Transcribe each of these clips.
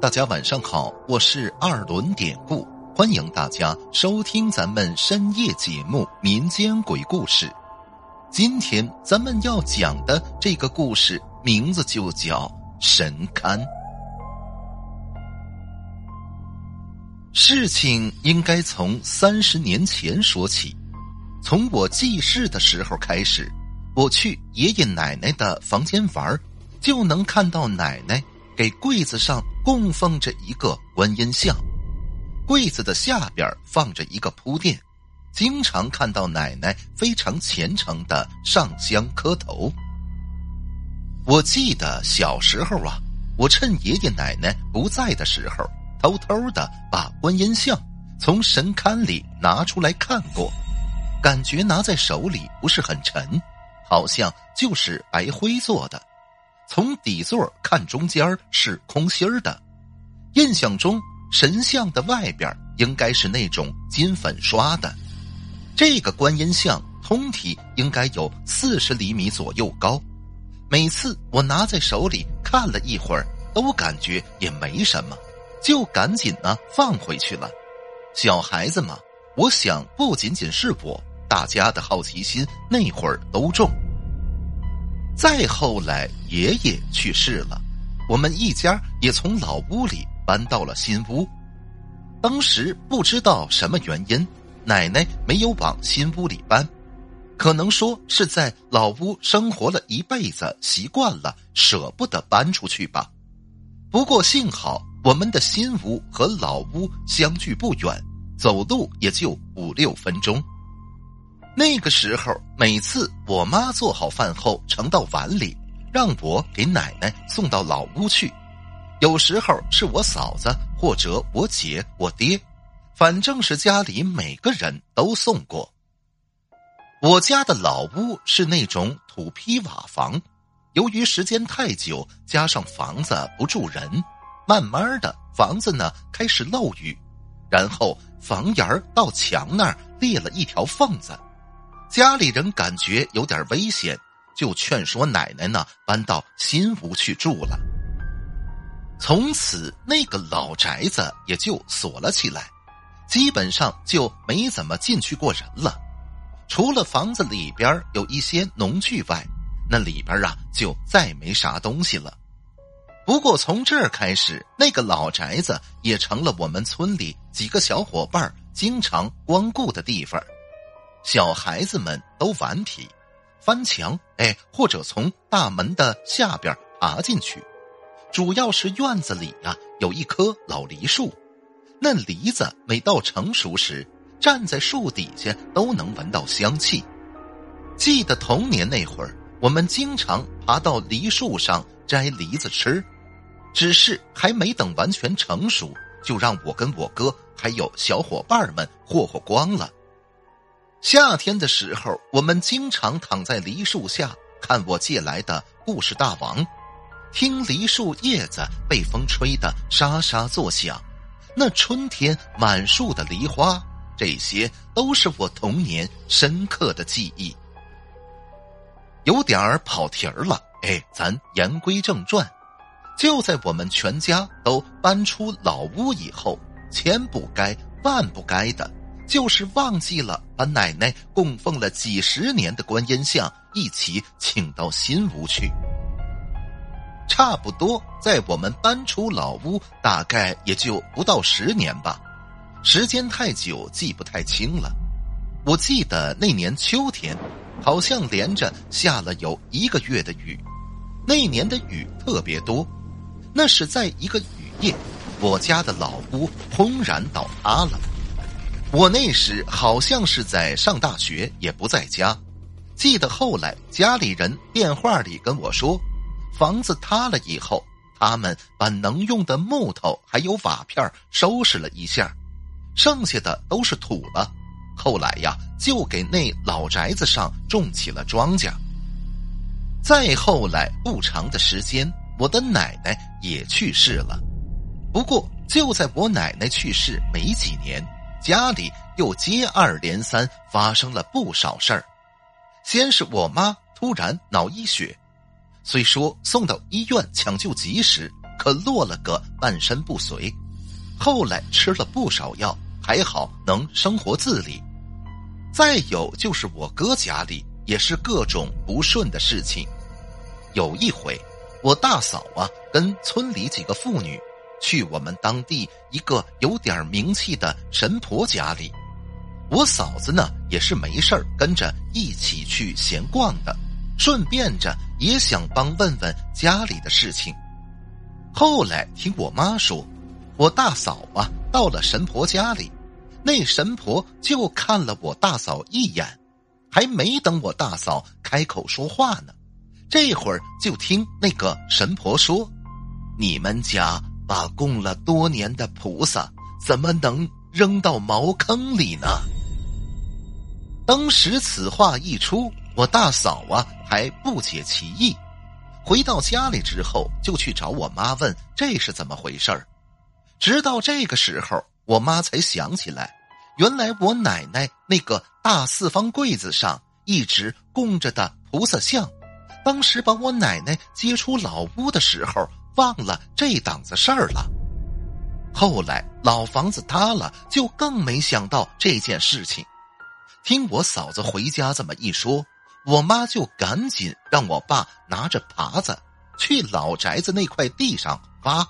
大家晚上好，我是二轮典故，欢迎大家收听咱们深夜节目《民间鬼故事》。今天咱们要讲的这个故事名字就叫《神龛》。事情应该从三十年前说起，从我记事的时候开始，我去爷爷奶奶的房间玩，就能看到奶奶给柜子上。供奉着一个观音像，柜子的下边放着一个铺垫，经常看到奶奶非常虔诚的上香磕头。我记得小时候啊，我趁爷爷奶奶不在的时候，偷偷的把观音像从神龛里拿出来看过，感觉拿在手里不是很沉，好像就是白灰做的。从底座看，中间是空心儿的。印象中，神像的外边应该是那种金粉刷的。这个观音像通体应该有四十厘米左右高。每次我拿在手里看了一会儿，都感觉也没什么，就赶紧呢放回去了。小孩子嘛，我想不仅仅是我，大家的好奇心那会儿都重。再后来，爷爷去世了，我们一家也从老屋里搬到了新屋。当时不知道什么原因，奶奶没有往新屋里搬，可能说是在老屋生活了一辈子，习惯了，舍不得搬出去吧。不过幸好，我们的新屋和老屋相距不远，走路也就五六分钟。那个时候，每次我妈做好饭后盛到碗里，让我给奶奶送到老屋去。有时候是我嫂子或者我姐、我爹，反正是家里每个人都送过。我家的老屋是那种土坯瓦房，由于时间太久，加上房子不住人，慢慢的房子呢开始漏雨，然后房檐到墙那儿裂了一条缝子。家里人感觉有点危险，就劝说奶奶呢搬到新屋去住了。从此，那个老宅子也就锁了起来，基本上就没怎么进去过人了。除了房子里边有一些农具外，那里边啊就再没啥东西了。不过从这儿开始，那个老宅子也成了我们村里几个小伙伴经常光顾的地方。小孩子们都顽皮，翻墙，哎，或者从大门的下边爬进去。主要是院子里呀有一棵老梨树，那梨子每到成熟时，站在树底下都能闻到香气。记得童年那会儿，我们经常爬到梨树上摘梨子吃，只是还没等完全成熟，就让我跟我哥还有小伙伴们霍霍光了。夏天的时候，我们经常躺在梨树下看我借来的故事大王，听梨树叶子被风吹得沙沙作响，那春天满树的梨花，这些都是我童年深刻的记忆。有点儿跑题儿了，哎，咱言归正传，就在我们全家都搬出老屋以后，千不该万不该的。就是忘记了把奶奶供奉了几十年的观音像一起请到新屋去。差不多在我们搬出老屋，大概也就不到十年吧，时间太久记不太清了。我记得那年秋天，好像连着下了有一个月的雨，那年的雨特别多。那是在一个雨夜，我家的老屋轰然倒塌了。我那时好像是在上大学，也不在家。记得后来家里人电话里跟我说，房子塌了以后，他们把能用的木头还有瓦片收拾了一下，剩下的都是土了。后来呀，就给那老宅子上种起了庄稼。再后来不长的时间，我的奶奶也去世了。不过就在我奶奶去世没几年。家里又接二连三发生了不少事儿，先是我妈突然脑溢血，虽说送到医院抢救及时，可落了个半身不遂。后来吃了不少药，还好能生活自理。再有就是我哥家里也是各种不顺的事情。有一回，我大嫂啊跟村里几个妇女去我们当地一个有点名气的神婆家里，我嫂子呢也是没事跟着一起去闲逛的，顺便着也想帮问问家里的事情。后来听我妈说。我大嫂啊，到了神婆家里，那神婆就看了我大嫂一眼，还没等我大嫂开口说话呢，这会儿就听那个神婆说：“你们家把供了多年的菩萨，怎么能扔到茅坑里呢？”当时此话一出，我大嫂啊还不解其意，回到家里之后就去找我妈问这是怎么回事儿。直到这个时候，我妈才想起来，原来我奶奶那个大四方柜子上一直供着的菩萨像，当时把我奶奶接出老屋的时候忘了这档子事儿了。后来老房子塌了，就更没想到这件事情。听我嫂子回家这么一说，我妈就赶紧让我爸拿着耙子去老宅子那块地上挖。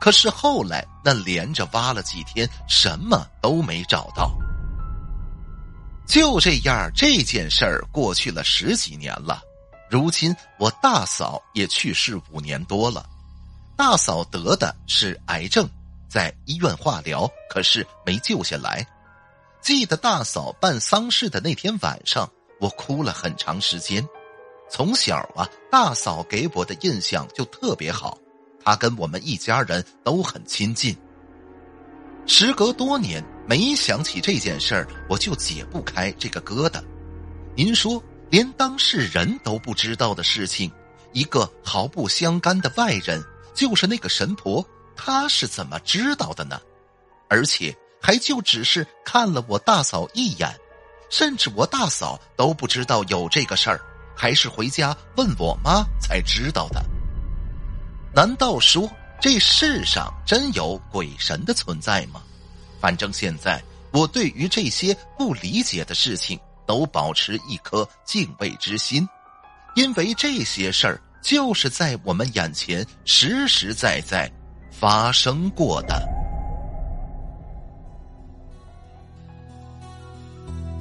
可是后来，那连着挖了几天，什么都没找到。就这样，这件事儿过去了十几年了。如今我大嫂也去世五年多了，大嫂得的是癌症，在医院化疗，可是没救下来。记得大嫂办丧事的那天晚上，我哭了很长时间。从小啊，大嫂给我的印象就特别好。她跟我们一家人都很亲近。时隔多年，每想起这件事儿，我就解不开这个疙瘩。您说，连当事人都不知道的事情，一个毫不相干的外人，就是那个神婆，她是怎么知道的呢？而且还就只是看了我大嫂一眼，甚至我大嫂都不知道有这个事儿，还是回家问我妈才知道的。难道说这世上真有鬼神的存在吗？反正现在我对于这些不理解的事情都保持一颗敬畏之心，因为这些事儿就是在我们眼前实实在在发生过的。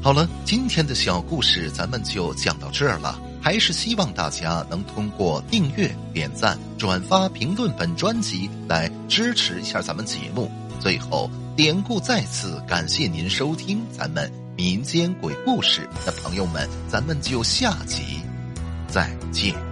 好了，今天的小故事咱们就讲到这儿了。还是希望大家能通过订阅、点赞、转发、评论本专辑来支持一下咱们节目。最后，典故再次感谢您收听咱们民间鬼故事的朋友们，咱们就下集再见。